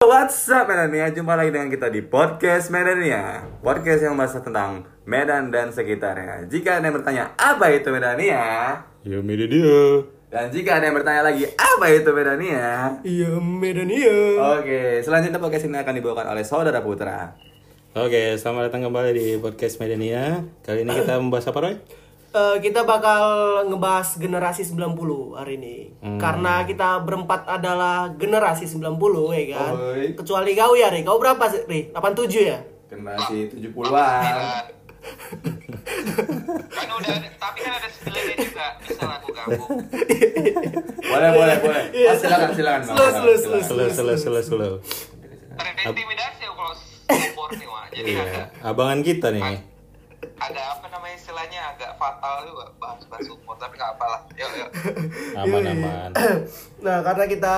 What's up Medania? Jumpa lagi dengan kita di podcast Medania Podcast yang membahas tentang Medan dan sekitarnya Jika ada yang bertanya apa itu Medania? Ya media dia. Dan jika ada yang bertanya lagi apa itu Medania? Iya, Medan iya. Oke, selanjutnya podcast ini akan dibawakan oleh Saudara Putra Oke, selamat datang kembali di podcast Medania. Kali ini kita membahas apa, Roy? Eh, kita bakal ngebahas generasi 90 hari ini. Karena kita berempat adalah generasi 90 ya kan. Oi. Kecuali kau ya, Ri. Kau berapa sih, Ri? 87 ya? Generasi 70-an kan udah ada, tapi kan ada sembilannya juga bisa aku gabung Boleh, boleh, boleh oh, Silakan, silakan Bang. Slow, Silakan, slow, silakan. Slow, slow, slow, slow. terintimidasi kalau support nih wah jadi Iya, ada abangan kita nih. Ada apa namanya istilahnya agak fatal juga bahas bahas support tapi nggak apalah yuk yuk Aman, aman. Nah, karena kita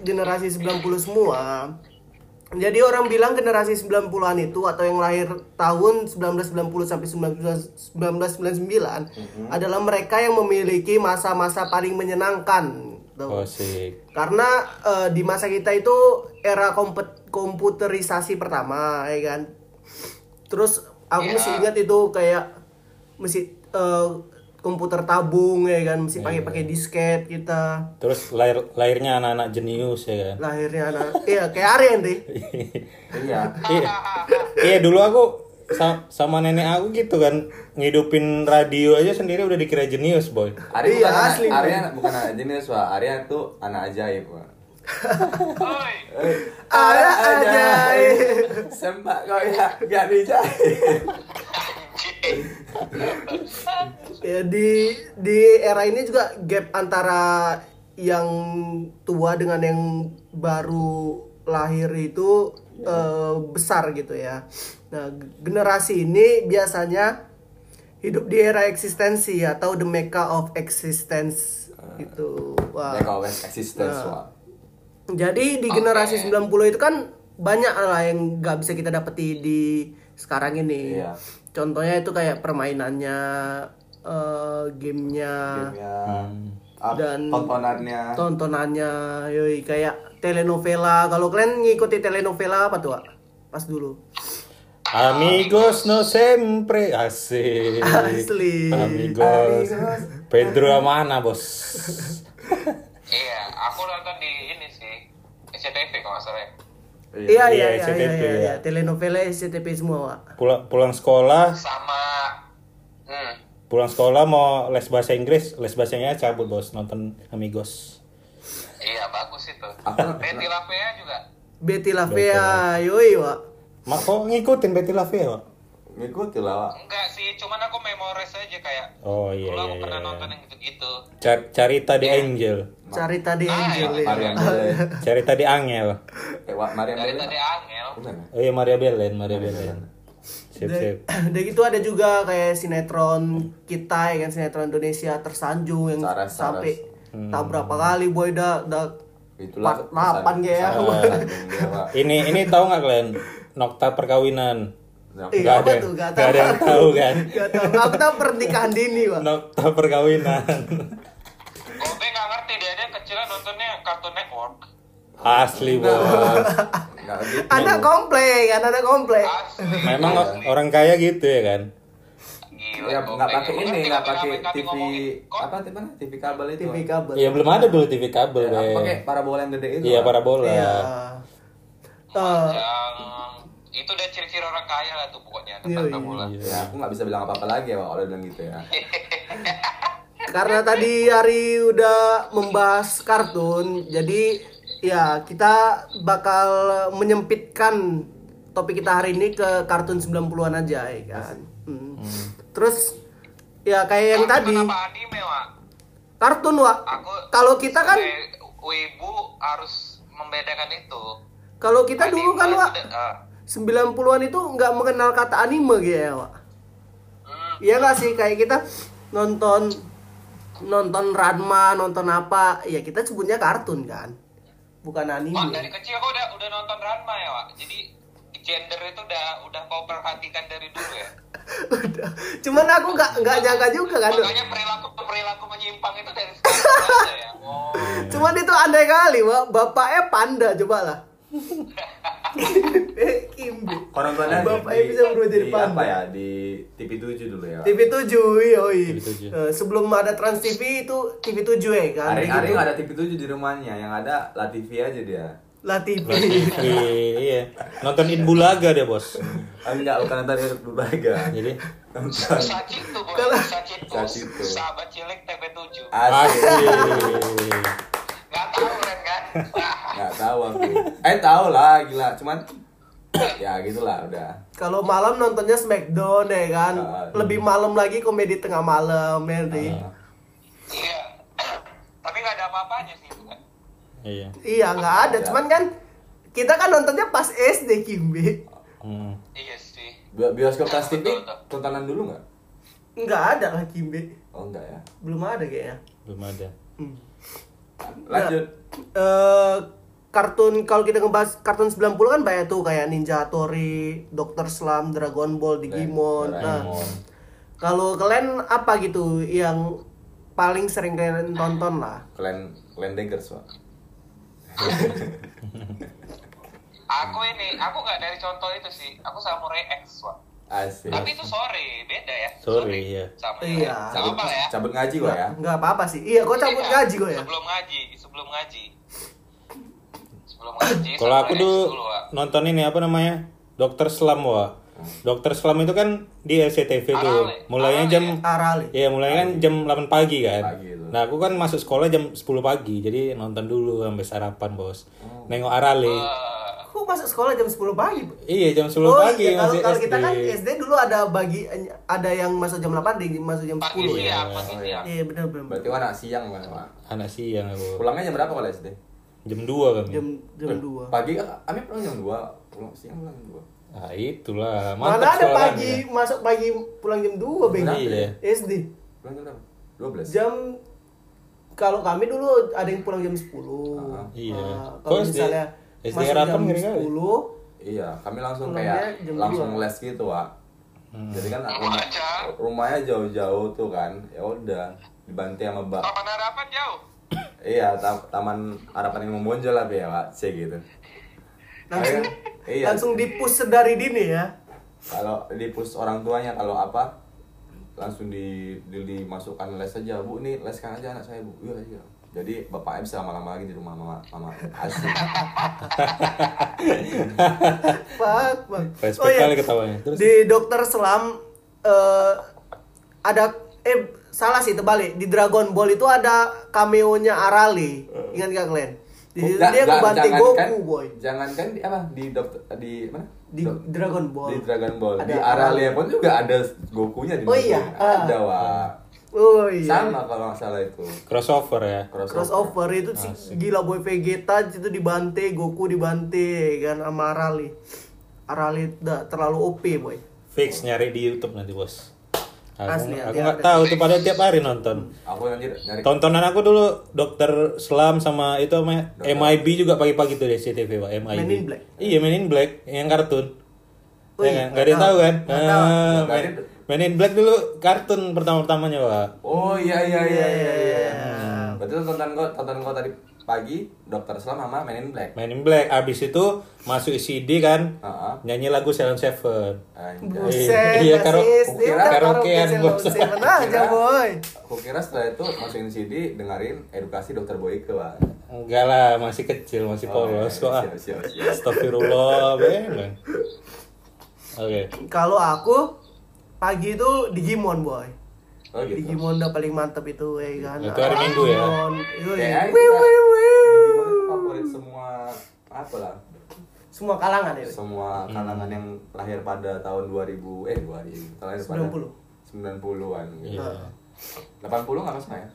generasi 90 semua, jadi orang bilang generasi 90-an itu atau yang lahir tahun 1990 sampai 1999 adalah mereka yang memiliki masa-masa paling menyenangkan. Tuh. Oh, sih. Karena eh, di masa kita itu era kompet- komputerisasi pertama, ya kan. Terus aku Iya. masih ingat itu kayak mesti eh, komputer tabung ya kan, mesti pakai-pakai disket kita. Terus lahir lahirnya anak-anak jenius ya kan. Lahirnya anak iya kayak Aryan deh. Iya iya. Iya, dulu aku sa- sama nenek aku gitu kan ngidupin radio aja sendiri udah dikira jenius, boy. Arya Iya, bukan asli, Arya bukan anak jenis wah Arya tuh anak ajaib wah Ada ajaib. Sembah kau ya Gak dijahit Ya di di era ini juga gap antara yang tua dengan yang baru lahir itu eh, besar gitu ya. Nah, generasi ini biasanya hidup di era eksistensi atau the mecca of existence gitu. Wah. Ya kau wes existence Nah. wah Jadi di generasi 90 itu kan banyak lah yang nggak bisa kita dapeti di sekarang ini. Iya. Contohnya itu kayak permainannya, eh, gamenya, Gamenya ah, Dan- Tontonannya tontonannya, yoi kayak telenovela. Kalau kalian ngikuti telenovela apa tuh? Wak? Pas dulu. Amigos no sempre asik. Asli. Amigos. Pedro mana, Bos? iya aku nonton di ini sih SCTV kalau nggak salah ya Iya iya Iya, iya SCTV, iya, iya, ya. Telenovela SCTV semua, Wak. Pulang pulang sekolah, sama hmm, pulang sekolah mau les bahasa Inggris, les bahasanya cabut, Bos, nonton Amigos. iya bagus itu Aku- Betty Lavea juga Betty La Fea, yoi, Wak. Mak kok ngikutin Betty La Fea, Wak? Ngikuti lah wak enggak sih cuman aku memorize aja kayak Oh iya dulu iya aku iya. pernah iya. nonton yang gitu-gitu Car- Carita di Angel. Carita di Ah, Angel. iya. ya. Mariam Belen Carita di Angel. Eh dari Belen tadi Angel ya? Oh iya Maria Belen, Maria Belen. Sip Dan, sip. dan gitu ada juga kayak sinetron kita ya kan sinetron Indonesia tersanjung yang Saras, sampai Hmm. tak berapa kali boy dah dah Itulah part 8 pesan- kayak pesan- pesan dia, Wak. Ini ini tahu nggak kalian? Nokta perkawinan. Nah, Eh, ada- tuh? Gak nggak ada yang tahu kan? Gak tahu. Aku tahu pernikahan dini, Pak. Nokta perkawinan. Gobe nggak ngerti dia dia kecilnya nontonnya Cartoon Network Asli bos. Nggak gitu Anak komplek, anak-anak komplek. asli Memang orang kaya gitu ya kan? gila Ya, nggak pakai ini, nggak pakai TV apa TV mana? TV kabel itu. TV kabel. Iya belum ada dulu TV kabel, Ya, pakai parabola yang gede itu. Iya parabola. Iya. Yang itu udah ciri-ciri orang kaya lah tuh pokoknya Iya, tentang iya. bola Ya, aku nggak bisa bilang apa-apa lagi ya, kalau bilang gitu ya. karena tadi hari udah membahas kartun, jadi ya kita bakal menyempitkan topik kita hari ini ke kartun 90-an aja ya kan. Hmm. Terus ya kayak yang Aku tadi kenapa anime Wak? kartun Wak. aku Kalau kita kan wibu harus membedakan itu kalau kita dulu kan Anime Wak ah, 90-an itu nggak mengenal kata anime gitu ya, Wak. hmm, Iya nggak sih kayak kita nonton nonton Ranma, nonton apa, ya kita sebutnya kartun kan. Bukan Wak, dari anime. kecil kau udah udah nonton Ranma ya, Wak? Jadi gender itu udah udah kau perhatikan dari dulu ya? Udah. Cuman aku nggak nggak nyangka juga kan. Makanya perilaku perilaku menyimpang itu dari sekarang ya. Oh, Cuman itu andai kali, Wak. Bapaknya panda coba lah. Kimbe. Kau nontonnya Bapaknya bisa berubah jadi di panda. apa ya? Di TV 7 dulu ya. TV 7 yoi. TV7. Eh, sebelum ada Trans TV itu TV 7 ya kan. Hari-hari Gitu. ada TV 7 di rumahnya, yang ada La TV aja dia. Lah TV. iya nonton Bulaga deh bos Ah, enggak, bukan nonton di berbaga. jadi Nonton. Sacitu boy, Kalau- Sacitu. Sacitu. Sahabat cilik TP7. Asik. asik Nggak tahu? Nggak tahu aku. Eh tahu lah, gila. Cuman ya gitulah udah. Kalau malam nontonnya Smackdown ya kan. Ah, Lebih malam lagi komedi tengah malam ya nih. Ah. Iya. Tapi nggak ada apa-apanya sih itu kan. iya Iya nggak ada, Ya. cuman kan kita kan nontonnya pas SD Kimbe. Hmm. Iya sih. Bi- Bioskop Trans TV tontonan dulu nggak? Nggak ada lah Kimbe. Oh enggak ya. Belum ada kayaknya. belum ada Hmm. Lanjut. eh kartun kalau kita ngebahas kartun 90 kan banyak tuh kayak Ninja Tori, Dr. Slump, Dragon Ball, Digimon. Nah, Doraemon. kalau kalian apa gitu yang paling sering kalian tonton lah? Klan Klan Daggers, Pak. Aku ini, aku nggak dari contoh itu sih. Aku Samurai X, Wak. Asik. Tapi itu sore, beda ya. Sore, iya. Sama Iya. Sama Cabut, apa ya? cabut ngaji gua ya. Nggak apa-apa sih. Iya, gue cabut Iya, gaji gue ya. Sebelum ngaji, sebelum ngaji. Sebelum ngaji. Kalau aku dulu nonton ini apa namanya? Dokter Slam wa. Dokter Slam itu kan di RCTV tuh. Mulainya Arale jam Arali. Iya, mulainya kan jam 8 pagi kan. Pagi itu. Nah, aku kan masuk sekolah jam 10 pagi. Jadi nonton dulu sampai sarapan, Bos. Oh. Nengok Arale. Eh, Aku masuk sekolah jam 10 pagi. Iya, jam 10 oh pagi iya, kalau kalau SD. kita kan SD dulu ada bagi ada yang masuk jam 8, ada yang masuk jam pagi 10 ya. siang, pagi siang. Iya, benar benar. Berarti anak siang kan, Pak. Anak siang aku. Pulangnya jam berapa kalau SD? Jam 2 kami. Jam jam 2. Pagi Ami pulang jam 2, pulang siang pulang jam 2. Ah, itulah. Mana Mantap ada sekolah pagi kami, masuk pagi pulang jam 2, Bang. Iya. SD. Pulang jam berapa? 12. Jam kalau kami dulu ada yang pulang jam 10. Ah, iya. Ah, Kok kalau SD misalnya SD masuk harapan jam? 10, Iya, kami langsung kayak langsung dua. les gitu, Pak. Hmm. Jadi kan rumah, aja. rumahnya jauh-jauh tuh kan. Ya udah, dibantu sama Mbak. Taman harapan jauh. Iya, ta- Taman Harapan yang membonjol lah ya, Pak. C gitu. langsung Iya. langsung dipus sedari dini ya. Kalau di push orang tuanya kalau apa langsung di, di dimasukkan les aja bu ini leskan aja anak saya bu iya iya jadi bapaknya bisa lama-lama lagi di rumah mama mama asik Fuck, fuck. Respect Oh, iya. kali ketawanya. Terus Di Dokter Selam eh, ada eh salah sih terbalik. Di Dragon Ball itu ada cameo-nya Arale. Ingat gak kalian? Di situ dia ngebanting Goku, boy. jangankan di apa di dokter di mana Di Dragon Ball. di Dragon Ball Ada di Aralia pun juga ada Gokunya di Oh iya, ah. ada wah Oh iya. sama kalau nggak salah itu crossover ya. crossover itu sih gila boy Vegeta itu dibante Goku dibante kan sama Arale Arale udah terlalu OP boy Fix nyari di YouTube nanti, Bos. Aku, Asli, aku nggak tahu tuh pada tiap hari nonton. aku nanti nyari Tontonan aku dulu Dokter Slam sama itu sama MIB juga pagi-pagi tuh di CTV Pak, MIB. Men in Black. Iya, Men in Black yang kartun. Oh ya iya, kan? Nggak ada yang tahu kan? tahu. Nggak tahu. Men, in Black dulu kartun pertama-pertamanya, Pak. oh iya iya iya iya iya Iya. berarti lu tonton kau tonton kau tadi pagi dokter Slam sama Men in Black Men in Black abis itu masuk CD kan Heeh. nyanyi lagu Seven Seven. Buset, Iya, karo- karaokean, karaoke bos. Seven aja boy Aku kira setelah itu masukin CD dengerin edukasi dokter Boyke pak. Enggak lah, masih kecil, masih polos kok. ah. Siap siap siap. Astagfirullah, bang. Oke. kalau aku pagi itu Digimon boy Oh gitu. Digimon udah paling mantep itu ya kan Itu hari Minggu ya? Digimon, yoi. Kayaknya Wih, kita- wih, wih. Digimon itu favorit semua apa lah semua kalangan ya semua kalangan yang lahir pada tahun 2000 eh 2000 lahir pada 90. 90-an gitu. Iya. 80 nggak masalah ya?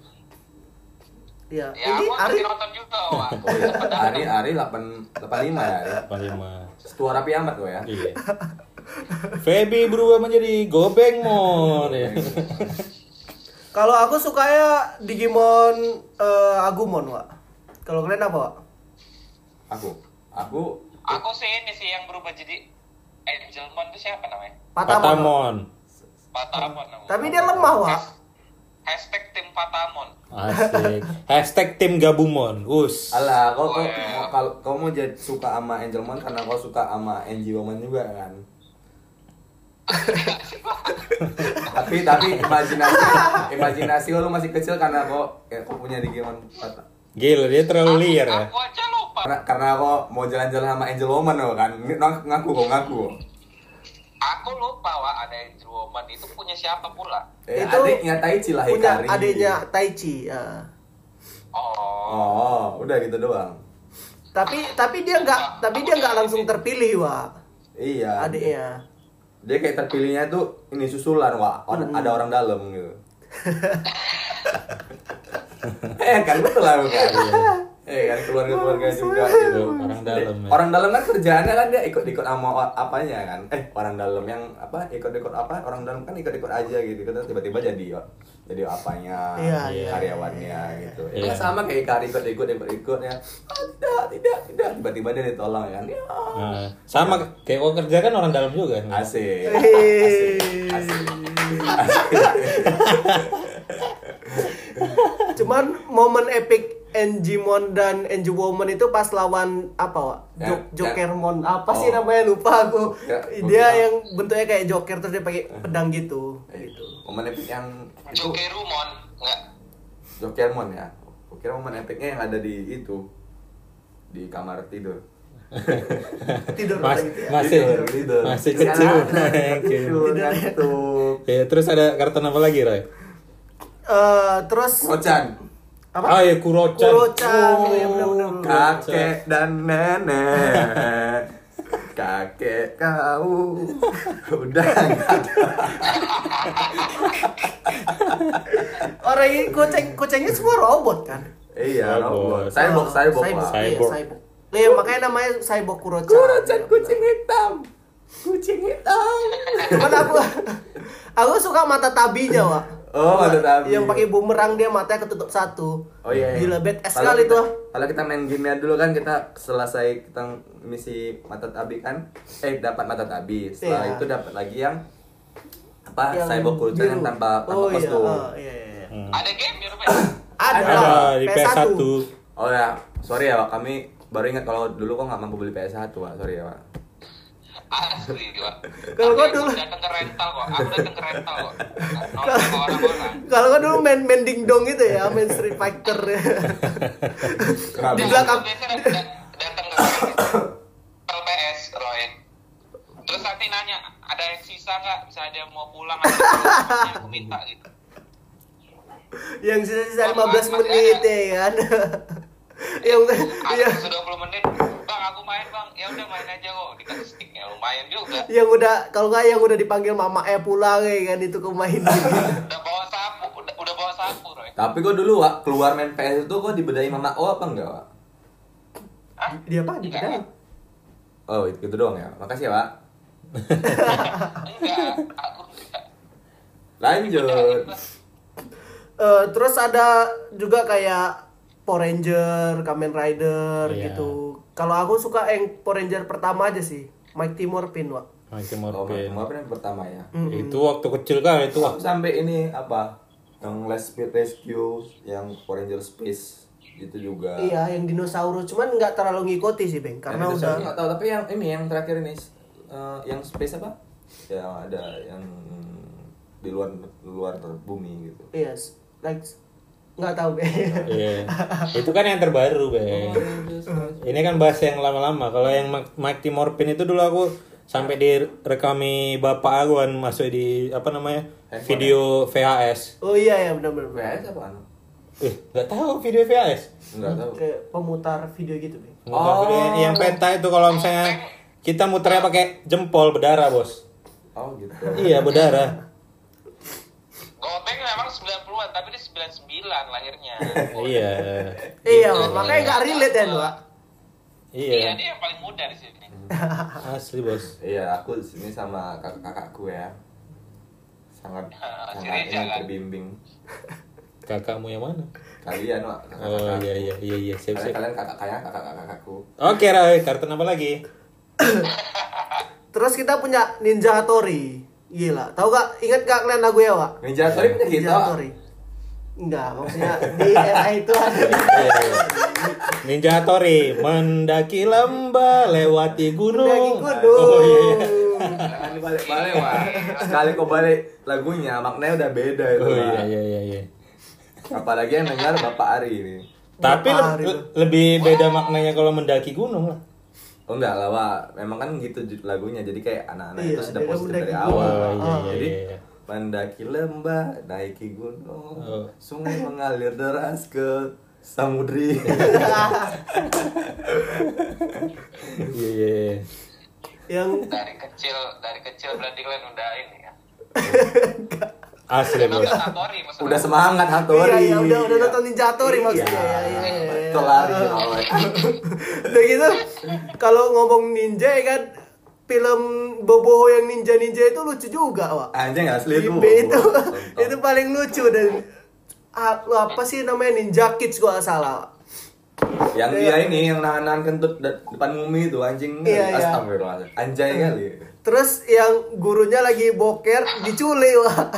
ya, Ya ini aku Ari masih nonton juga, Wak. Oh iya, Ari Ari 8 85 ya. Ari. 45. Setua rapi amat kok ya. Iya. Feby berubah menjadi gobeng mon ya. Kalau aku sukanya Digimon eh, Agumon, Wak. Kalau kalian apa, Wak? Aku aku Aku sih ini sih yang berubah jadi Angelmon itu siapa namanya? Patamon. Patamon. Patamon namanya. Tapi dia lemah, Wak. Has- Hashtag tim Patamon. Asik. Hashtag tim gabumon. Us. Alah, kau kau Oh, iya. mau- kalau kau mau jadi suka sama Angelmon karena kau suka sama NG Woman juga kan. Tapi tapi imajinasi imajinasi lu masih kecil karena kau ya, kau punya Digimon kata. Gila dia terlalu liar ya. Aku aja lupa. Karena karena kau mau jalan-jalan sama Angel Woman lo kan. Ngaku kau ngaku. Aku lupa wah ada Angel Woman itu punya siapa pula? Eh, Itu adiknya Taichi lah punya Hikari. adiknya Taichi ya. Oh. Oh, udah gitu doang. tapi tapi dia nggak tapi dia nggak langsung terpilih wa Iya. adiknya Dia kayak terpilihnya tuh ini susulan, wah ada, ada orang dalam gitu. eh kan betul lah bukan? Eh kan keluarga-keluarga juga gitu. Orang dalam, ya. Orang dalam kan kerjaannya kan dia ikut-ikut sama o- apanya kan? Eh orang dalam yang apa ikut-ikut apa? Orang dalam kan ikut-ikut aja gitu. Terus tiba-tiba jadi jadi apanya Iya, iya, karyawannya gitu. Iya. Ya, sama kayak Ikari ikut-ikut ikut-ikut ya. Ah, tidak, tidak, tidak. Tiba-tiba dia ditolong ya kan. Ya. Nah, sama kayak gua kerja kan orang dalam juga. Asik. Hei. Asik. cuman momen epic Engimon dan Enji Woman itu pas lawan apa wa Ya, Jok ya. Jokermon apa sih Oh. namanya lupa aku Ya, dia yang bentuknya kayak Joker terus dia pakai pedang gitu gitu. Momen epic yang itu Jokerumon enggak? Jokermon ya. Kira momen epicnya yang ada di itu di kamar tidur. tidur Mas, gitu ya. masih Tidur, tidur. masih Tidur, kecil. tidur, tidur, Tidur. ngantuk. Ya, terus ada kartun apa lagi, Roy? Eh, terus Kocan. apa Ah, ya Kurochan. Kurochan ya benar-benar Kakek dan nenek. Kakek kau udah orang ini kucing kucingnya semua robot kan Iya, Robot. robot. Cyborg, cyborg, cyborg, Pak. iya, Cyborg. cyborg. Iya, makanya namanya cyborg Kurochan. Kurocan kucing hitam. Kucing hitam. Cuman aku aku suka mata tabinya, Wak. Oh, mata tabi. Yang pakai bumerang dia matanya ketutup satu. Oh iya. iya. Gila Kalau sekali kita- tuh. Kalau kita main gamenya dulu kan kita selesai kita misi mata tabi kan, eh dapat mata tabi. Setelah Iya. itu dapat lagi yang apa? Yang Cyborg Kurocan yang tanpa tanpa oh, iya, kostum. oh, iya, iya, iya. Ada game ya? Ada, Ada di PS1. PS1. Oh ya, sorry ya, Pak. Kami baru ingat kalau dulu kok nggak mampu beli PS1, Pak. Sorry ya, Pak. Asli, Pak. Kalau gua dulu- datang ke rental kok. Aku datang ke rental kok. Kalau kan dulu main main dingdong itu ya, main Street Fighter. Di belakang. Datang ke LPS, Roy. Terus nanti nanya, ada yang sisa nggak? Bisa ada yang mau pulang, yang aku minta gitu. yang sisa-sisa 15 menit ya kan. yang Ada yang, sudah 20 menit, bang aku main bang, ya udah main aja kok, dikasih sticknya lumayan juga. yang udah kalau nggak yang udah dipanggil mama eh pulang ya kan itu ke main Udah bawa sapu, udah, udah bawa sapu, Roy. Tapi kok dulu, Pak, keluar main PS itu kok dibedain Mama O apa enggak, Pak? Hah? dia apa di pedang Oh, itu, itu doang ya. Makasih ya, Pak. Enggak, aku enggak. Lanjut. Eh, terus ada juga kayak Power Ranger, Kamen Rider Iya. gitu. Kalau aku suka yang Power Ranger pertama aja sih, Mighty Morphin, Wak. Mighty Oh, Morphin. maaf yang pertama ya. Itu waktu kecil kan itu Aku sampai ini apa? Yang Last Speed Rescue, yang Power Ranger Space itu juga. Iya, yang dinosaurus, cuman nggak terlalu ngikuti sih, Bang, karena Yang udah dinosaurus nggak tahu, tapi yang ini yang terakhir ini eh, yang Space apa? Yang ada yang di luar luar bumi gitu. iya, s- like nggak tahu, Bang. Iya. itu kan yang terbaru, Beng. Ini kan bahas yang lama-lama. Kalau yang Mighty Morphin itu dulu aku sampai direkami bapak aku kan masuk di apa namanya? Handphone video VHS. Oh iya ya, benar-benar. PS apa? Eh, nggak tahu video VHS. Enggak tahu. Kayak pemutar video gitu, Bang. Muter Oh. video yang peta itu kalau misalnya kita muternya pakai jempol berdarah, Bos. Oh gitu. Iya, berdarah. Gopeng memang 90-an, tapi dia 99 lahirnya. iya. Iya, makanya nggak relate ya, Wak. Iya, Iya. dia yang paling muda di sini. Asli, Bos. Iya, aku di sini sama kakak-kakakku ya. Sangat Ah, sangat ini kan? terbimbing. Kakakmu yang mana? Kalian, Wak, Oh iya iya iya iya siap Kalian, siap. kalian kakak kayak kakak-kakakku. Oke, Roy, kartun apa lagi? Terus kita punya Ninja Hattori. Gila, tahu gak? Ingat gak kalian lagu ya, Wak? Ninja Tori punya kita. Ninja Wak. Hattori. Enggak, maksudnya di era itu ada Iya, iya. Ninja Hattori mendaki lembah lewati gunung. Mendaki gunung. Oh iya. iya. Jangan balik-balik wah. Sekali kau balik lagunya maknanya udah beda itu. Oh iya iya iya iya. Apalagi yang dengar Bapak Ari ini. Tapi Bapak le- Ari le- lebih beda maknanya kalau mendaki gunung lah. Oh enggak lah, Wak. Memang kan gitu lagunya. Jadi kayak anak-anak Iya, itu sudah positif dari gunung. awal. Oh, iya, iya, Jadi iya, iya. Mendaki lembah, naiki gunung, Oh. sungai mengalir deras ke samudri. Iya iya. iya. yang dari kecil dari kecil berarti kalian udah ini ya Asli bos. udah semangat Iya, Hattori. iya, udah udah nonton Ninja Hattori Iya. maksudnya. Iya, iya, iya. Betul. Udah gitu, kalau ngomong ninja ya kan, film Boboho yang ninja-ninja itu lucu juga, Wak. Anjing asli itu. Itu, itu paling lucu dan ah, apa sih namanya Ninja Kids gua nggak salah. Yang dia ini yang nahan-nahan kentut de- depan mumi itu anjing. Iya, iya. Astagfirullahaladzim. Anjay kali. Terus yang gurunya lagi boker diculik wah.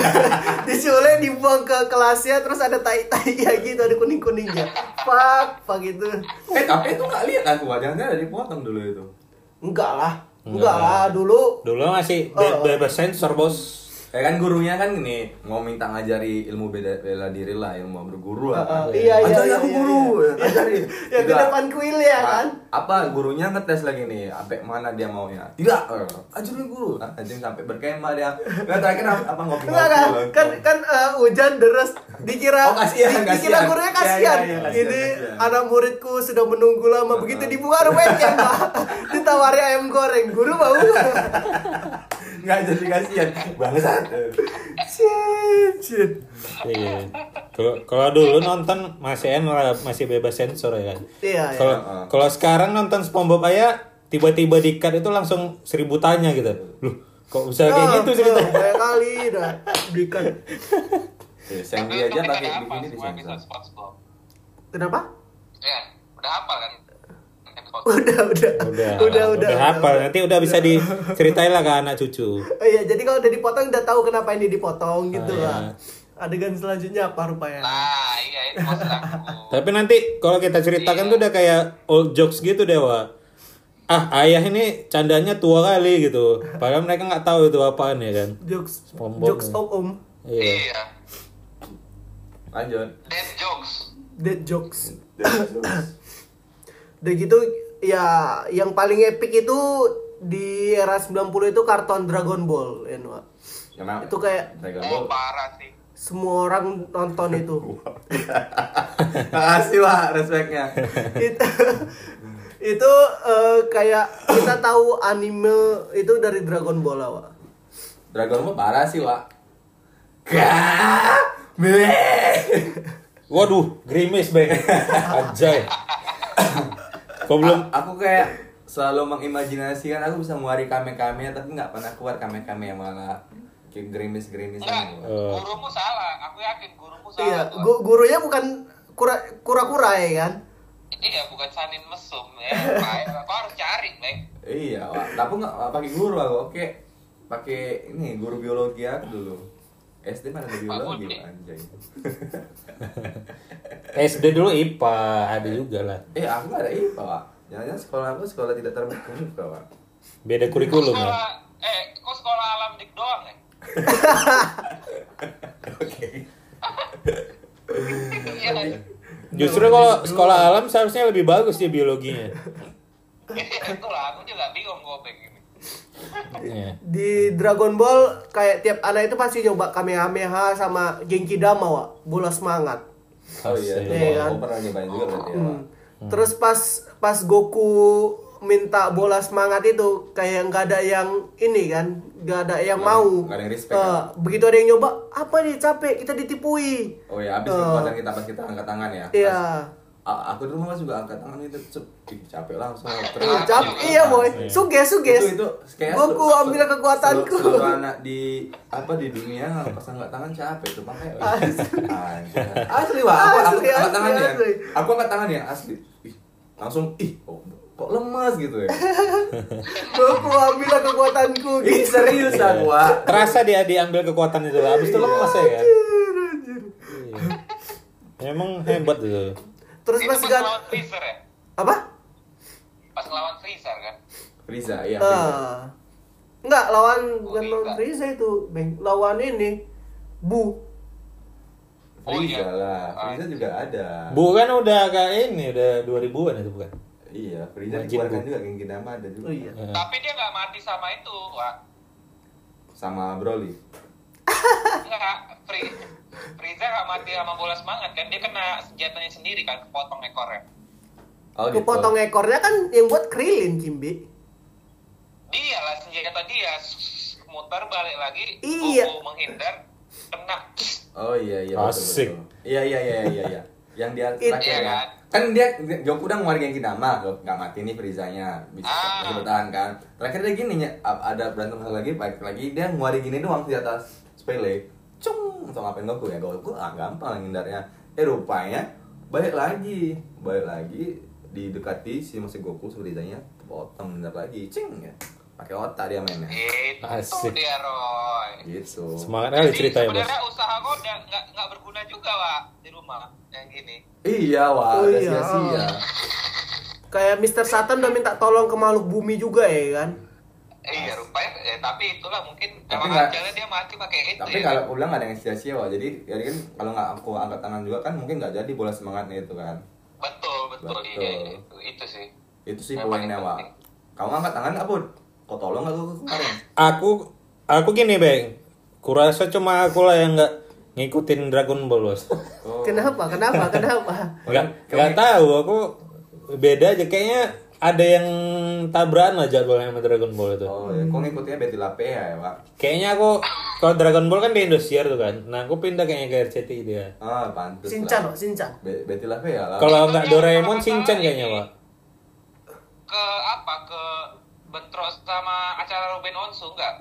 diculik dibuang ke kelasnya terus ada tai-tai ya gitu ada kuning-kuningnya. Fuck, fuck itu. Eh tapi itu gak lihat aku, jangan-jangan ada dipotong dulu itu. Enggak lah. Enggak lah dulu. Dulu masih be- bebas sensor bos. Ya kan gurunya kan ini mau minta ngajari ilmu beda bela diri lah, ilmu berguru apa. Uh, iya, iya, Ajari iya, aku iya, guru. iya. Ajari. Ya, di depan kuil ya kan? Apa gurunya ngetes lagi nih, sampai mana dia maunya? Tidak. Eh, Ajari guru. Ah, Anjing sampai berkemah dia. Nah, terakhir apa, apa ngopi-ngopi. Enggak kan? Kan kan eh, hujan deras dikira Oh, kasihan, di- dikira gurunya kasihan. kasihan, Ini kasihan. anak muridku sudah menunggu lama begitu dibuka Pak. Ditawari ayam goreng. Guru mau. Nggak jadi kasihan. Bangsat. shit, shit. Iya. Kalau kalau dulu nonton masih enak masih bebas sensor ya kan. Iya, iya. Kalau Iya. kalau sekarang nonton SpongeBob ayah tiba-tiba di cut itu langsung seribu tanya gitu. Loh, kok bisa kayak Ah, gitu ah, ceritanya? Banyak kali dah. Berikan. Eh, Sandy aja pakai begini di sensor. Kenapa? ya udah hafal kan episode Udah, udah. Udah, udah, udah. hafal. Nanti udah bisa diceritain lah ke anak cucu. Oh iya, jadi kalau udah dipotong udah tahu kenapa ini dipotong gitu Ah, lah. iya. Adegan selanjutnya apa rupanya? nah iya itu maksud aku Tapi nanti kalau kita ceritakan tuh udah kayak old jokes gitu dewa. Ah ayah ini candanya tua kali gitu. Padahal mereka nggak tahu itu apaan ya kan. Jokes, SpongeBob jokes ya. om om, Iya. iya Lanjut. dead jokes dead jokes. Udah gitu ya yang paling epic itu di era 90 itu karton Dragon Ball ya Noah. Itu kayak Dragon oh Ball. parah sih semua orang nonton itu. Makasih Wak, respeknya. itu itu eh, kayak kita tahu anime itu dari Dragon Ball lah, Wak. Dragon Ball parah sih, Wak. Waduh, grimis bang. Anjay. Kok belum? A- aku kayak selalu mengimajinasikan aku bisa mengeluarkan kame-kame tapi nggak pernah keluar kame-kame yang malah kayak gerimis-gerimis enggak ini. Wak. Oh. gurumu salah aku yakin gurumu salah Iya, gu- gurunya bukan kura kura-kura ya kan? iya bukan sanin mesum ya Pak. kau harus cari Bang Iya, Wak. Tapi nggak pakai guru aku. Oke. Pakai ini guru biologi aku dulu. SD mana ada biologi. Wak, anjay. SD dulu IPA ada juga lah. eh, aku nggak ada IPA, Wak. Jangan-jangan sekolah aku sekolah tidak terbuka, Wak. Beda kurikulum ya. eh kok sekolah alam dik doang ya Oke. iya? Justru kalau sekolah alam seharusnya lebih bagus dia biologinya. itulah aku juga bingung gue pengen Iya. Di Dragon Ball kayak tiap anak itu pasti coba Kamehameha sama Genki Dama, Wak. Bola semangat. Oh iya, itu Iya, aku kan? pernah nyobain juga berarti ya. Hmm. Terus pas pas Goku minta bola semangat itu kayak nggak ada yang ini kan, nggak ada yang ada- mau. nggak ada yang respect, Eh, kan? begitu ada yang nyoba, apa nih capek kita ditipui. Oh iya, habis Eh. kekuatan kita pas kita angkat tangan ya. Iya. A- aku dulu mas juga angkat tangan itu capek langsung. Iya, capek iya boy, suges suges. Itu itu kayak Goku ambil kekuatanku. Seluruh, seluruh anak di apa di dunia pas angkat tangan capek tuh makanya. Anjir. Asli wah, aku aku Asli, angkat asli, tangan ya. asli. Aku angkat tangan ya asli. Ih, langsung ih kok, kok lemas gitu ya. Goku ambil kekuatanku Ih gitu. serius aku Wak. Terasa dia diambil kekuatan itu lah. Habis itu lemas ya kan. Memang hebat itu. Terus Itu pas pas gan lawan Freezer ya? apa? Pas lawan Freezer kan? Friza iya. Ah. Enggak, lawan Oh, bukan lawan Riza. Friza itu, Bang. Lawan ini Bu. Oh, Friza iya. lah Ah. Friza juga ada Bu kan udah kayak ini, udah 2000-an itu bukan? iya Wajib, dikeluarkan juga Genki Dama ada juga Oh iya. Eh, Tapi dia nggak mati sama itu, Wak. sama Broly Enggak, Free, Frieza nggak mati sama bola semangat kan? Dia kena senjatanya sendiri kan, kepotong ekornya. oh gitu Kepotong ekornya kan yang buat Krilin, Cimbi. Dia lah senjata dia, muter balik lagi, Iya. Menghindar, kena. oh iya iya Asik. betul, iya iya iya iya iya yang dia It- terakhir Iya ya. kan? kan dia Goku udah ngeluarin Dama nggak mati nih Frizanya bisa Ah. bisa bertahan kan terakhir dia gini ya ada berantem lagi balik lagi dia ngeluarin gini doang di atas sepele cung untuk ngapain Goku ya Goku ah gampang ngindarnya eh rupanya balik lagi balik lagi didekati si masih Goku Frizanya potong ngindar lagi cing ya pakai otak dia mainnya Itu Asik. dia, Roy. gitu Semangat kali Jadi ceritanya, Bos. sebenarnya usaha kau udah nggak nggak berguna juga, Wak, di rumah yang gini. iya wah Oh iya. sia-sia Kayak Mr. Satan udah minta tolong ke makhluk bumi juga ya kan? Eh, iya, rupanya, eh, tapi itulah mungkin Tapi nggak- dia mati pakai itu tapi ya. kalau aku bilang nggak ada yang sia-sia wah jadi jadi kan kalau nggak aku angkat tangan juga kan mungkin nggak jadi bola semangatnya itu kan Betul, betul, Betul. iya, iya, itu, itu sih. itu sih Yang poinnya paling wah kamu angkat tangan nggak bud kau tolong nggak aku kemarin Aku aku gini, Bang. Kurasa cuma aku lah yang nggak ngikutin Dragon Ball, Bos. oh. Kenapa? Kenapa? Kenapa? Nggak nggak tahu, aku beda aja kayaknya ada yang tabrakan lah jadwalnya sama Dragon Ball itu. oh ya kau ngikutnya Betty Lapea ya pak Kayaknya aku kalau Dragon Ball kan di Indosiar tuh kan. Nah, aku pindah kayaknya ke RCTI dia. ah pantes Sinchan, lah. Wak, Sinchan. Be- Betty Lapea lah Kalau Itu nggak dia Doraemon Shinchan kayaknya. Pak. Ke apa? Ke bentrok sama acara Ruben Onsu enggak?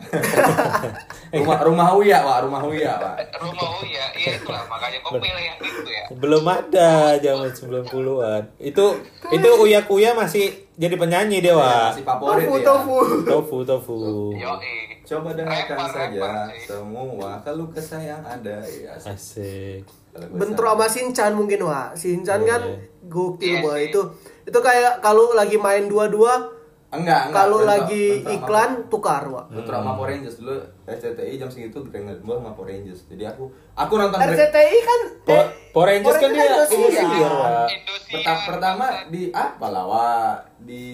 rumah rumah Uya pak rumah Uya pak Rumah Uya, iya itulah makanya kau pilih yang itu ya. Belum ada zaman 90-an. Itu itu Uya Kuya masih jadi penyanyi dia, Wak. si favorit Tofu, ya tofu. Tofu, tofu. Yoi. coba dengarkan Rapper, saja rapper semua kalau kesah yang ada ya Asik. Bentrok sama Sinchan mungkin, Wak. Sinchan kan Iya. gokil, Iya Boy. sih. Itu itu kayak kalau lagi main dua-dua, enggak enggak kalau lagi sama- iklan tukar, Wak. Bentrok sama Power Rangers dulu RCTI jam segitu Dragon Ball sama Power Rangers. Jadi aku aku nonton RCTI kan Po- eh, Power Rangers kan dia Indosiar. Indosiar, Wak. Pertama, pertama di apa lah Wak? di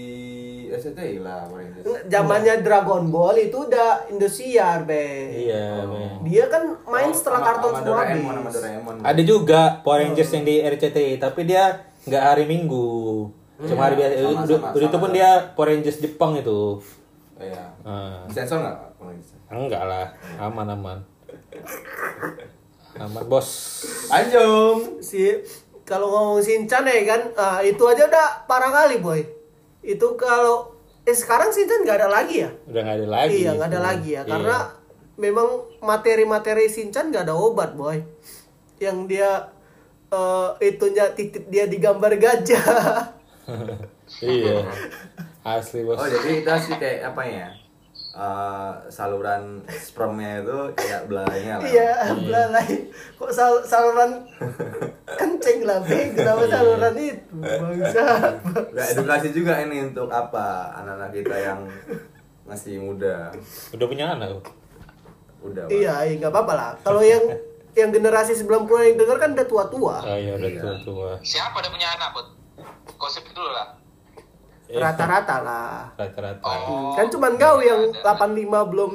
RCTI lah Power Rangers. zamannya Dragon Ball itu udah Indosiar, Be. Iya, Oh. Dia kan main Oh, setelah kartun semua Doraemon, sama habis. Doraemon. Ada juga Power Rangers yang di RCTI, tapi dia nggak hari Minggu. Cuma hari biasa. Sama, udah itu sama. pun dia Power Rangers Jepang itu. Iya. Ah. Sensor nggak Power Rangers? Enggak lah, aman aman. Aman bos. Anjung. si kalau ngomong Shinchan ya kan ah, itu aja udah parah kali boy itu kalau eh sekarang Shinchan nggak ada lagi ya Udah nggak ada lagi. iya nggak ada lagi ya Iya. karena memang materi-materi Shinchan nggak ada obat boy yang dia eh, itunya titik dia digambar gajah iya. Asli bos. Oh jadi itu sih kayak apa ya? Eh, saluran spermnya itu kayak belalainya lah. iya belalai kok sal- saluran kencing lah be kenapa Iya. saluran itu bangsa Gak edukasi juga ini untuk apa anak-anak kita yang masih muda. Udah punya anak. Udah. Wak. iya iya, nggak apa-apa lah kalau yang yang generasi 90 yang denger kan udah tua-tua Oh iya udah Iya. tua tua. Siapa udah punya anak, Bud? Gosip dulu lah. rata-rata lah Rata-rata. Oh. kan cuman kau yang Ada, ada. 85 belum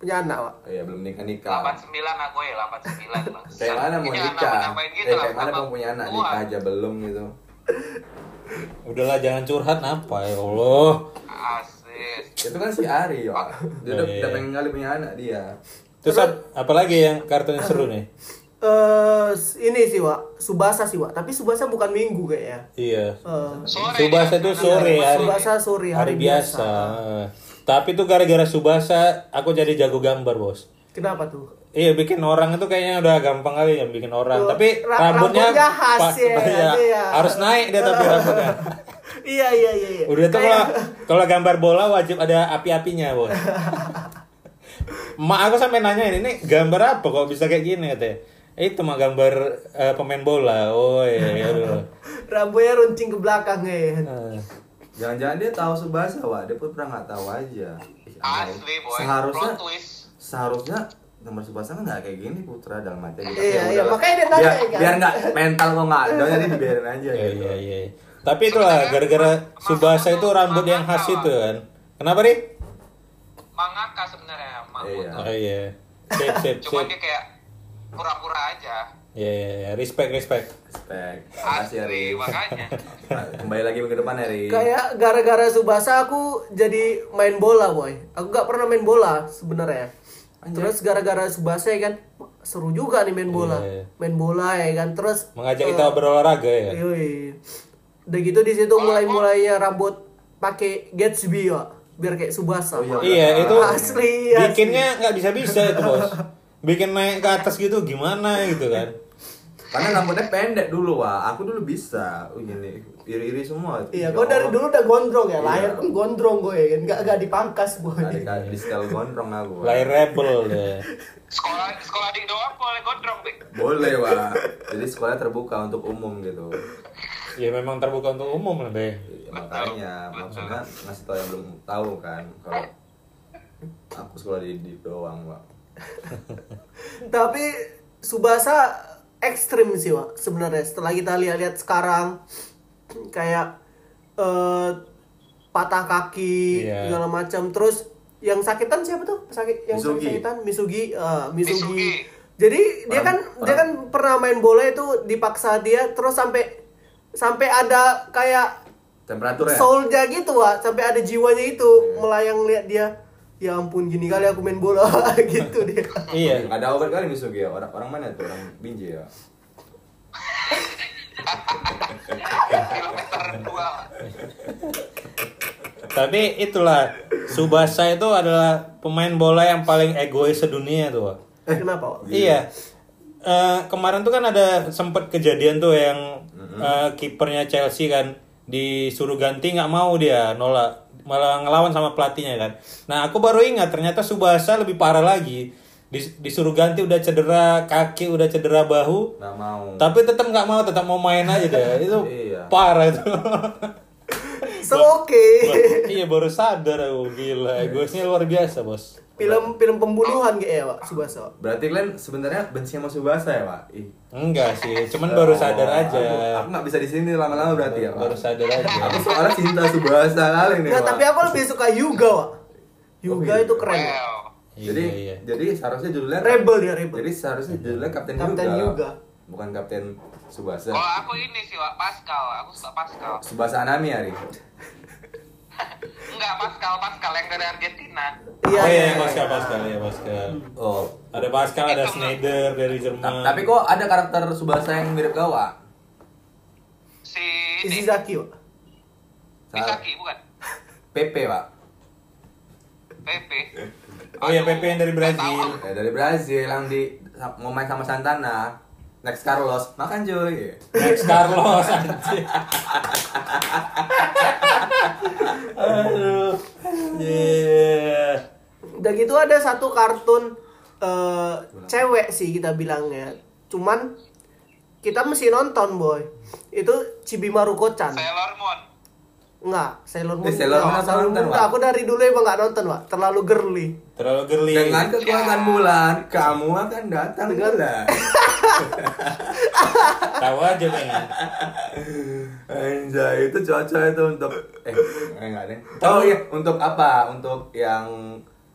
punya anak Wak. Iya belum nikah nikah. 89 aku ya, 89 bang. Kayak mana mau nikah? gitu lah, kayak mana mau punya anak nikah aja belum gitu. Udahlah jangan curhat apa ya Allah. Asik. Itu kan si Ari ya. Dia udah, Iya. pengen kali punya anak dia. Terus ap- apalagi yang kartun yang seru nih? Eh, ini sih Wak, Subasa sih Wak, tapi Subasa bukan minggu kayaknya. Iya. Eh, Sore Subasa itu sore hari. Subasa sore hari, hari biasa. Tapi tuh gara-gara Subasa aku jadi jago gambar, Bos. Kenapa tuh? Iya bikin orang itu kayaknya udah gampang kali ya bikin orang. Oh, tapi ra- rambutnya, rambutnya khas ya, iya, iya. harus naik dia tapi rambutnya. iya iya iya. iya. Udah tuh Kayak- kalau kalau gambar bola wajib ada api-apinya, Bos. Mak aku sampai nanya ini gambar apa kok bisa kayak gini katanya. Itu mah gambar eh, pemain bola. Oh iya, iya. Rambutnya runcing ke belakang ya. Eh, Jangan-jangan dia tahu Subasa, Wak. Dia pun pernah nggak tahu aja. Asli boy. Seharusnya Plot twist. seharusnya nomor Subasa kan nggak kayak gini Putra dalam hati gitu. Iya, Ya iya, makanya dia nanya, biar, kan? biar nggak mental kok nggak ada jadi dibiarin aja Iya gitu. iya iya. Tapi itulah gara-gara Subasa itu rambut yang khas itu kan. Kenapa nih? Mangaka sebenarnya Mahmud. Iya. Oh iya. Sip sip Cuman sip. dia kayak pura-pura aja. Iya iya iya. Respect respect. Respect. Makasih Asli Ari. makanya. Kembali lagi minggu depan Ari. Kayak gara-gara Subasa aku jadi main bola, boy. Aku gak pernah main bola sebenarnya. Terus gara-gara Subasa ya kan seru juga nih main bola. Iya. Main bola ya kan. Terus Mengajak eh, kita berolahraga ya. Yoi. Udah gitu di situ mulai-mulainya rambut pakai Gatsby ya, biar kayak Subasa. Oh, iya. Iya itu Asli, asli. bikinnya nggak bisa-bisa itu bos. Bikin naik ke atas gitu gimana gitu kan? Karena rambutnya pendek dulu, Wak. Aku dulu bisa. Oh, gini, iri-iri semua. Iya, Ya gue dari dulu udah gondrong ya, Iya. lahir kan gondrong gue ya kan, gak, gak dipangkas boy. Ada di setel gondrong aku. Lahir rebel deh. Sekolah sekolah di doang boleh gondrong, Bik. Boleh, Wak. Jadi sekolah terbuka untuk umum gitu. Ya memang terbuka untuk umum lah be. Ya, makanya maksudnya ngasih tau yang belum tahu kan kalau aku sekolah di, di doang, Wak. Tapi Subasa ekstrim sih Wak sebenarnya setelah kita lihat-lihat sekarang kayak eh, patah kaki Iya. segala macam terus yang sakitan siapa tuh sakit yang Misugi. sakitan Misugi eh, Misugi. Misugi. jadi dia Orang- kan dia kan pernah main bola itu dipaksa dia terus sampai sampai ada kayak Temperatur ya? soulnya gitu Wak sampai ada jiwanya itu melayang lihat dia ya ampun gini kali aku main bola gitu dia Iya. Nggak ada obat kali Misugi ya? Orang, orang mana tuh? Orang Binjai ya? Tapi itulah Subasa itu adalah pemain bola yang paling egois sedunia tuh. Eh, kenapa Wak? Iya. Eh, kemarin tuh kan ada sempet kejadian tuh yang eh, kipernya Chelsea kan disuruh ganti nggak mau dia nolak malah ngelawan sama pelatihnya kan. Nah aku baru ingat ternyata Subasa lebih parah lagi Dis- disuruh ganti udah cedera kaki udah cedera bahu Nggak mau. tapi tetap nggak mau tetap mau main aja deh itu Iya. parah itu So oke. iya baru sadar aku gila egoisnya luar biasa bos film film pembunuhan kayak ya, Wak, Subasa. Berarti kalian sebenarnya benci sama Subasa ya, Pak? Ih. enggak sih cuman baru sadar Oh, aja Aku, aku nggak bisa di sini lama-lama berarti ya, Pak. baru sadar aja Aku soalnya cinta Subasa kali nih, Nggak, Pak. tapi aku lebih suka Yuga, Wak. Yuga Oh, itu iya. keren. Wak. Well. Jadi iya, iya. jadi seharusnya judulnya Rebel dia, rebel. Jadi seharusnya judulnya Kapten Kapten Yuga. Bukan Kapten Subasa. Kalau aku ini sih, Wak, Pascal. Aku suka Pascal. Subasa Anami hari. Enggak, Pascal, Pascal yang dari Argentina. Iya, oh iya, iya, iya. Pascal, Pascal ya Pascal. Oh. Ada Pascal, ada Schneider dari Jerman. Ta- tapi kok ada karakter Subasa yang mirip Gawa? Si ini, Ishizaki, Wak. Misaki, bukan? Pepe, Pak. Pepe. Oh iya, Pepe yang dari Brazil. Ya, dari Brazil yang di mau main sama Santana. Next Carlos, makan cuy. Max Carlos anjir. Aduh. Yeah. Udah gitu ada satu kartun eh, cewek sih kita bilangnya. Cuman kita mesti nonton, boy. Itu Chibimaru Kocan. Sailor Moon. Enggak, Sailor Moon. Eh, Sailor Moon enggak, nonton, enggak. Aku dari dulu emang nggak nonton, Pak. Terlalu girly. Terlalu girly. Dengan kekuatan bulan, kamu akan datang bulan. Tahu aja pengen. Anjay, itu cocok itu untuk eh enggak deh. Oh iya, untuk apa? Untuk yang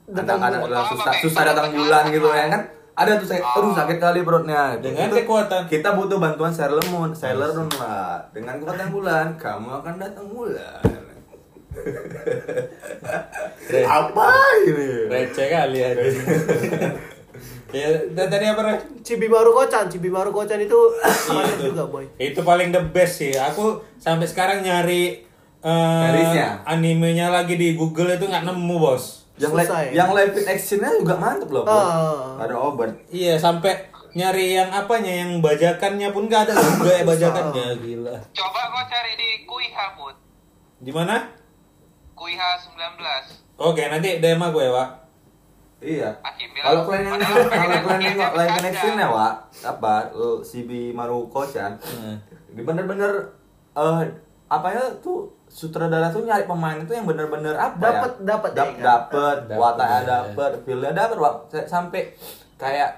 Datang anak-anak susah susah datang bulan gitu ya kan? Ada tuh saya, aduh sakit kali perutnya. Dengan Itu kekuatan. kita butuh bantuan Sailor Moon, Sailor Moon lah. Dengan kekuatan bulan, kamu akan datang bulan. apa ini? Receh kali aja. ya, dan tadi apa Re? Chibimaru Kocan, Chibimaru Kocan itu mantap juga, boy. Itu paling the best sih. Aku sampai sekarang nyari Garisnya? animenya lagi di Google itu nggak nemu bos. Yang live, ya? yang live actionnya juga mantep loh. Ah. Ada obat. Iya sampai nyari yang apanya yang bajakannya pun nggak ada juga ya bajakannya gila. Coba kau cari di Kuiha, Put. Di mana? Kuiha 19. Oke nanti DM aku ya pak. Iya. Kalau kalian yang kalau kalian nengok live connection ya, Wak, apa lu CB Maruko Chan, Hmm. di bener-bener eh apa ya tuh sutradara tuh nyari pemain itu yang bener-bener apa Dapet, ya? dapet ya, Dap- kan? dapet, Dapet, wataknya ya. dapet, filmnya dapet, Wak. S- sampai kayak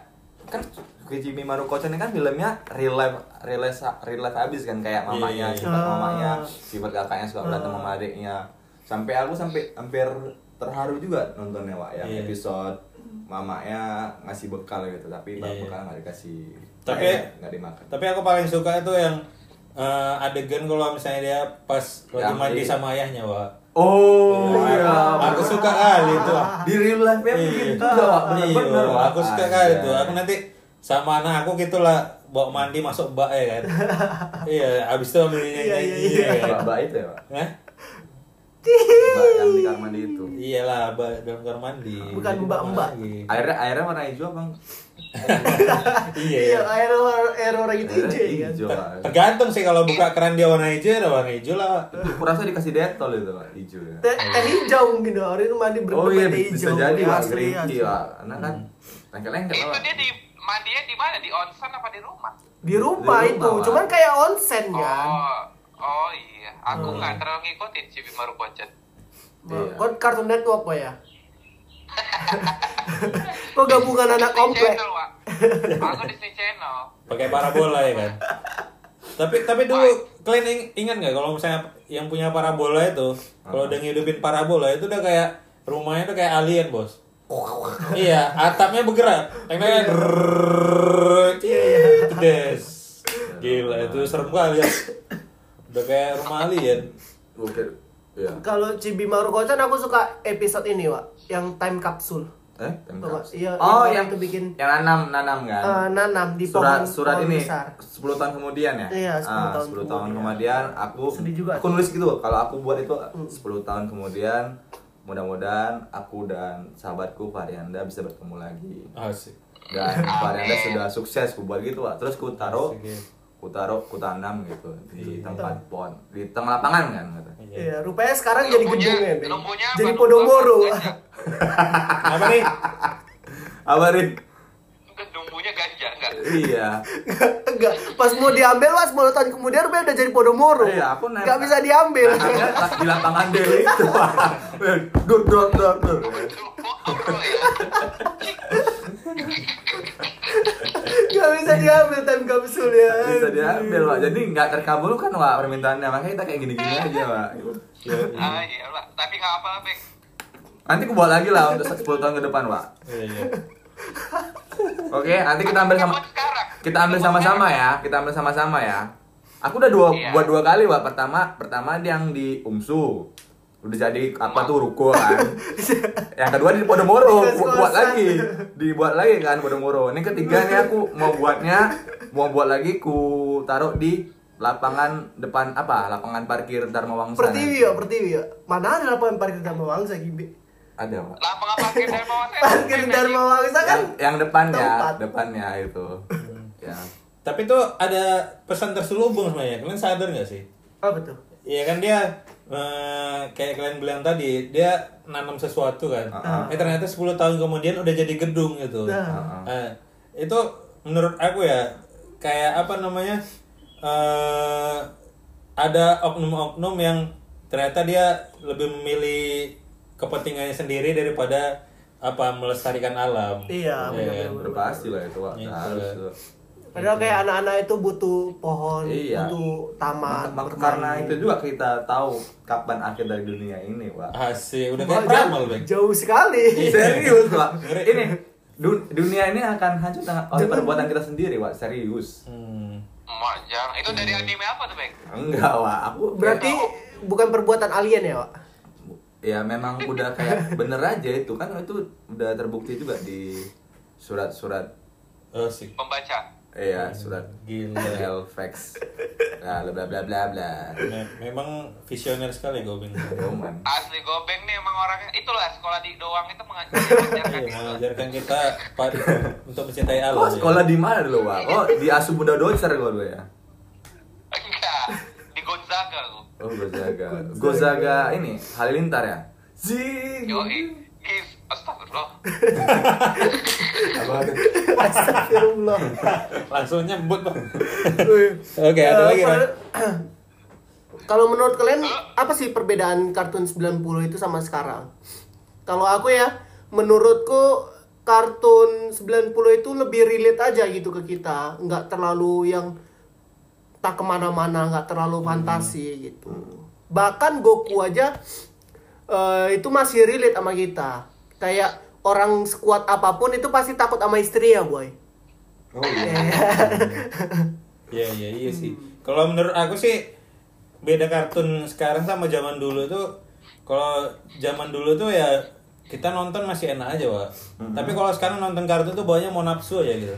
kan Kijimi Maruko Chan ini kan filmnya real life real life, real life abis kan kayak mamanya, Iya, iya, iya. sifat Ah. mamanya, sifat kakaknya suka berantem sama adiknya. Sampai aku sampai hampir terharu juga nontonnya, Wak, yang Iya. episode mamanya ngasih bekal gitu, tapi Iya, iya. bekal nggak dikasih. Tapi- nggak dimakan. Tapi aku paling suka itu yang eh, adegan kalau misalnya dia pas lagi mandi di- sama ayahnya, Wak. Oh Iya, iya, aku suka kali itu. Di real life ya Iya. begitu Wak. Iya, bener-bener. Wak. aku suka kali itu. Aku nanti sama anak aku gitulah bawa mandi masuk bak ya kan. iya, abis itu ambil nyanyi. Iya, iya, iya. kan. Mbak itu ya, Pak. Mbak yang di kamar mandi itu. Iyalah, dalam kamar mandi. Bukan Jadi mbak-mbak. lagi. Airnya airnya warna hijau, Bang. Iya. Iya, air air orang itu hijau kan. Hijau. Tergantung sih kalau buka keran dia warna hijau, ya warna hijau lah. Itu kurasa dikasih detol itu, Pak, hijau ya. Teh hijau mungkin orang itu mandi Oh iya, teh bisa hijau. jadi, Pak. Asli. Pak. Karena kan lengket-lengket, Itu Pak. dia di mandinya di mana? Di onsen apa di rumah? Di rumah Di rumah, itu, cuman kayak onsen kan. Oh, oh iya. Aku Hmm. nggak terlalu ngikutin Cibi Maru Pocet. Iya. Kon Cartoon Network Pak ya. Kok gabungan anak komplek? Channel, Wak. Aku Disney Channel. pakai parabola ya kan tapi tapi dulu kalian ing- ingat nggak kalau misalnya yang punya parabola itu kalau udah ngidupin parabola itu udah kayak rumahnya tuh kayak alien bos iya atapnya bergerak yang kayak des gila itu serem kali ya udah kayak rumah alien Oke. Iya. Kalau Cibi Marukocan aku suka episode ini, Wak, yang time capsule. Eh, Tuh, Pak. Iya, oh, yang yang itu bikin yang nanam nanam kan. eh, nanam di surat pohon, surat pohon ini besar. 10 tahun kemudian ya Iya, 10 Ah, tahun 10 tahun kemudian. kemudian aku Sedih juga aku tuh. nulis gitu kalau aku buat itu 10 tahun kemudian mudah-mudahan aku dan sahabatku Varianda bisa bertemu lagi asik dan Varianda sudah sukses aku buat gitu Pak. terus ku taruh Asik, ya. Ku taruh ku tanam gitu di tempat pohon di tengah lapangan kan gitu. Iya, rupanya sekarang jadi Lumpunya- gedung ya, lumpunya? Jadi Lumpunya Podomoro. apa nih apa nih Gedungnya ganja enggak? iya Enggak, pas mau diambil lah 10 tahun kemudian rupanya udah jadi Podomoro. Iya, aku nempel. Enggak bisa diambil. Akhirnya pas di lapangan dele itu dur dur dur Enggak bisa diambil time capsule ya. bisa diambil Pak. Jadi nggak terkabulkan Pak permintaannya. Makanya kita kayak gini-gini aja Pak. Ah iya lah. Tapi nggak apa-apa, Bek. nanti aku buat lagi lah untuk 10 tahun ke depan Pak. Iya iya. Oke nanti kita ambil sama kita ambil sama-sama ya. Kita ambil sama-sama ya. Aku udah dua Iya. buat dua kali Pak. Pertama pertama yang di Umsu udah jadi apa tuh ruko kan? Yang kedua di Podomoro buat lagi. Dibuat lagi kan Podomoro ini ketiga nih aku mau buatnya mau buat lagi ku taruh di lapangan depan apa? Lapangan parkir Dharma Wangsa Pertiwi ya, Pertiwi ya. Mana ada lapangan parkir Dharma Wangsa Gibi? ada pak. Lapangan parkir Dharma Wangsa. Parkir Dharma Wangsa kan? Yang, yang depannya tempat. depannya itu. Ya. Tapi tuh ada pesan terselubung sebenarnya. Kalian sadar nggak sih? Apa tuh? Iya kan dia eh, kayak kalian bilang tadi dia nanam sesuatu kan. Uh-uh. Eh ternyata 10 tahun kemudian udah jadi gedung gitu. Nah. Eh, itu menurut aku ya kayak apa namanya? eh ada oknum-oknum yang ternyata dia lebih memilih kepentingannya sendiri daripada apa melestarikan alam. Iya, Ya kan? udah pasti lah itu pak Itu harus. Padahal kayak anak-anak itu butuh pohon, Iya. butuh taman. Mak- karena itu juga kita tahu kapan akhir dari dunia ini pak Asik, udah kayak Bang. jauh sekali. serius pak ini du- dunia ini akan hancur oleh perbuatan kita sendiri pak serius Hmm. Majang. Itu dari anime apa tuh, Bek? enggak pak aku Berarti bukan perbuatan alien ya, Pak? ya memang udah kayak bener aja itu kan itu udah terbukti juga di surat-surat Asik. Pembaca. Iya, surat Gila. Halifax. Nah, bla bla bla bla bla. Me- memang visioner sekali Gobeng. Roman. Asli Gobeng nih emang orangnya itulah sekolah di doang itu mengajar mengajarkan Iya, itu. mengajarkan kita pa- untuk mencintai alam. Kok ya. sekolah di mana dulu, Pak? Oh, di Asu Bunda Docer kok dulu ya. Enggak. Di Gonzaga aku. Oh, Gozaga. Gozaga ini Halilintar ya? Zing. Yoi. Astagfirullah. Astagfirullah. Langsung nyebut bang. Oke, ada Eh, lagi kan? Kalau menurut kalian apa sih perbedaan kartun 90 itu sama sekarang? Kalau aku ya, menurutku kartun 90 itu lebih relate aja gitu ke kita, nggak terlalu yang tak ke mana-mana, nggak terlalu fantasi gitu. Bahkan Goku aja eh, itu masih relate sama kita. Kayak orang sekuat apa pun itu pasti takut sama istri ya boy. Oh iya. Iya iya iya sih. Kalau menurut aku sih beda kartun sekarang sama zaman dulu tuh. Kalau zaman dulu tuh ya kita nonton masih enak aja, Pak. Tapi kalau sekarang nonton kartun tuh bawahnya mau nafsu aja gitu.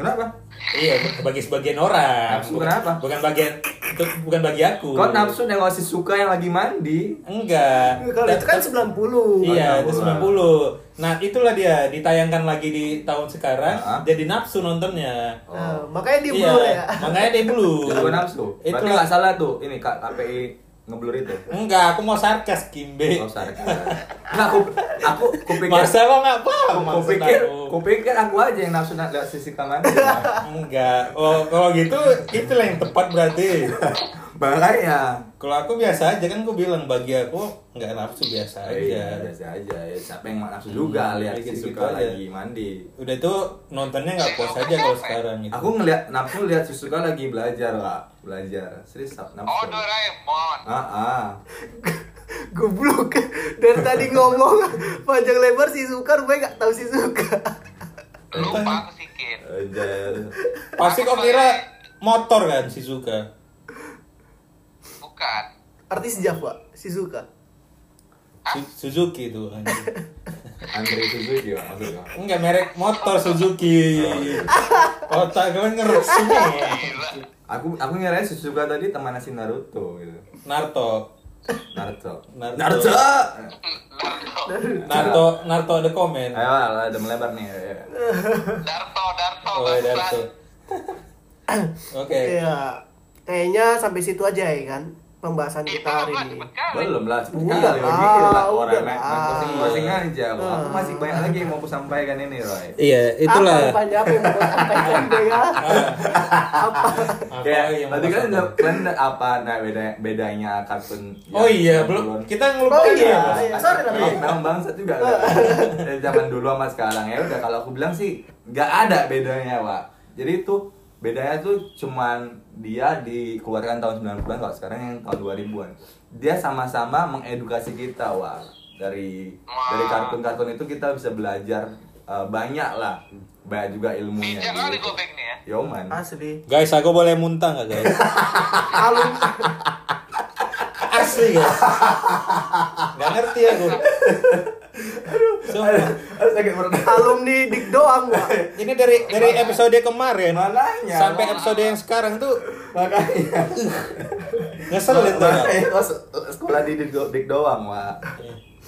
Kenapa? Iya, bagi sebagian orang. Nafsu Bukan- kenapa? Bukan bagian itu bukan bagi aku. Kau nafsu nengok si suka yang lagi mandi. Enggak. Kalau itu kan 90. Iya, itu 90. 90. Nah, itulah dia ditayangkan lagi di tahun sekarang Ah. jadi nafsu nontonnya. Nah, makanya di Iya, blur ya. makanya dia blue. Gua nafsu. Berarti Itulah nggak salah tuh. Ini Kak KPI ngeblur itu. Enggak, aku mau sarkas Kimbe. Oh, sorry. Nah, aku aku kupikir Masa lo nggak paham aku pikir aku? kupikir aku aja yang nafsu lihat sisi kamar. Enggak. Oh, kalau gitu itulah yang tepat berarti. Makanya. Kalau aku biasa aja kan aku bilang bagi aku nggak nafsu biasa Iya, aja. biasa aja. Ya, siapa yang nafsu juga Hmm, lihat si gitu-gitu suka aja. lagi mandi. Udah itu nontonnya nggak puas aja kalau sekarang gitu. Aku ngeliat nafsu lihat si suka lagi belajar lah, belajar. Serius nafsu. Oh, Doraemon. Ah, ah. Goblok. Dari tadi ngomong panjang lebar si Suka rupanya gak tahu si Suka. Lupa aku sikit. Pasti kok kira motor kan si Suka. Bukan. Artis Java, si Suka. Su- Suzuki itu anjing. Andre Suzuki maksudnya. Enggak merek motor Suzuki. Otak gue. Gila. Aku aku ngira si suka tadi teman si Naruto gitu. Naruto. Naruto. Naruto. Naruto. Naruto Naruto ada komen. Ayo, lah, ada melebar nih. ya. Darto, Darto, Oh, bangsat. Naruto. Oke. Iya. Kayaknya sampai situ aja ya kan pembahasan Ih, kita hari belum lah, ini. Belum lah, cepet Udah lah, udah lah. posting-posting aja. Aku Ah. masih banyak lagi yang mau aku sampaikan ini, Roy. Iya, Apa rupanya apa yang mau sampaikan ya? Apa? Apa Kayak yang tadi kan udah udah apa nah beda bedanya kartun Oh iya, belum kita ngelupain Oh iya, ya, iya. Sorry lah, Iya, Bang. memang bangsat juga kan. Dari zaman dulu sama sekarang ya udah kalau aku bilang sih nggak ada bedanya, Pak. Jadi itu bedanya tuh cuman dia dikeluarkan tahun 90-an kalau sekarang yang tahun 2000-an. Dia sama-sama mengedukasi kita, Wak. Dari dari kartun-kartun itu kita bisa belajar eh, banyak lah. Banyak juga ilmunya. Bijak kali gitu. gobek nih ya. Yoman. Asli. Guys, aku boleh muntah nggak guys? Alum Asli guys. Gak ngerti aku. Sakit perut. alumni dik doang, Pak. Ini dari dari episode kemarin Makanya, sampai Bang. episode yang sekarang tuh Makanya. ngeselin tuh. Se- sekolah di dik, dik doang, Wak.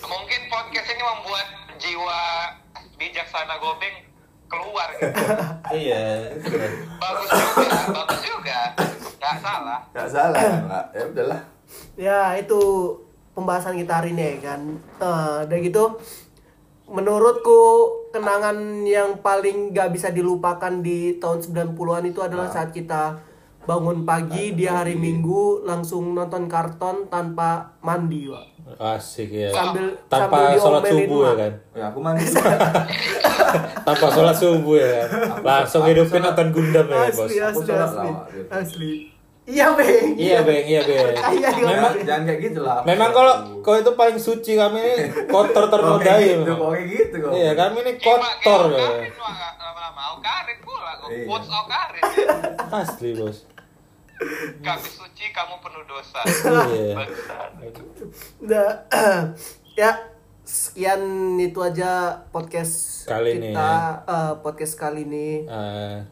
Mungkin podcast ini membuat jiwa bijaksana gobeng keluar gitu. Iya. Bagus juga, bagus juga. Gak salah. Gak salah, Wak. Ya udahlah. Ya, itu pembahasan kita hari ini ya kan. Eh, udah gitu menurutku kenangan yang paling gak bisa dilupakan di tahun 90-an itu adalah saat kita bangun pagi di hari Minggu langsung nonton karton tanpa mandi, Pak. Asik ya. Sambil Tanpa sambil sholat subuh ya kan. Ya aku mandi. Tanpa sholat subuh ya kan. Langsung hidupin nonton Gundam ya bos. Asli, Aku asli, sholat asli. lah, gitu. Asli. Iya, Beng. Iya beng, iya beng. Iya. Memang jangan kayak gitu lah. Memang kalau kau itu paling suci kami ini kotor Kok ternodai kayak gitu, kok kayak gitu kok. Iya kami ini kotor lama-lama Okarin pula. Iya. Quotes Okarin. Asli bos. Kami suci, kamu penuh dosa. Iya. Udah ya sekian itu aja podcast Kali ini kita ya. eh, podcast kali ini. Ah,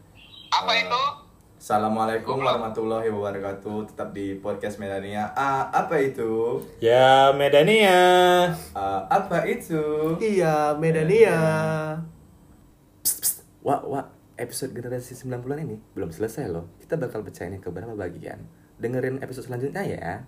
Apa itu? Assalamualaikum warahmatullahi wabarakatuh. Tetap di podcast Medania. Ah, apa itu? ya Medania. Ah, apa itu? Iya, Medania. Wah, wah, episode generasi 90-an ini belum selesai loh. Kita bakal pecahinnya ke beberapa bagian. Dengerin episode selanjutnya ya.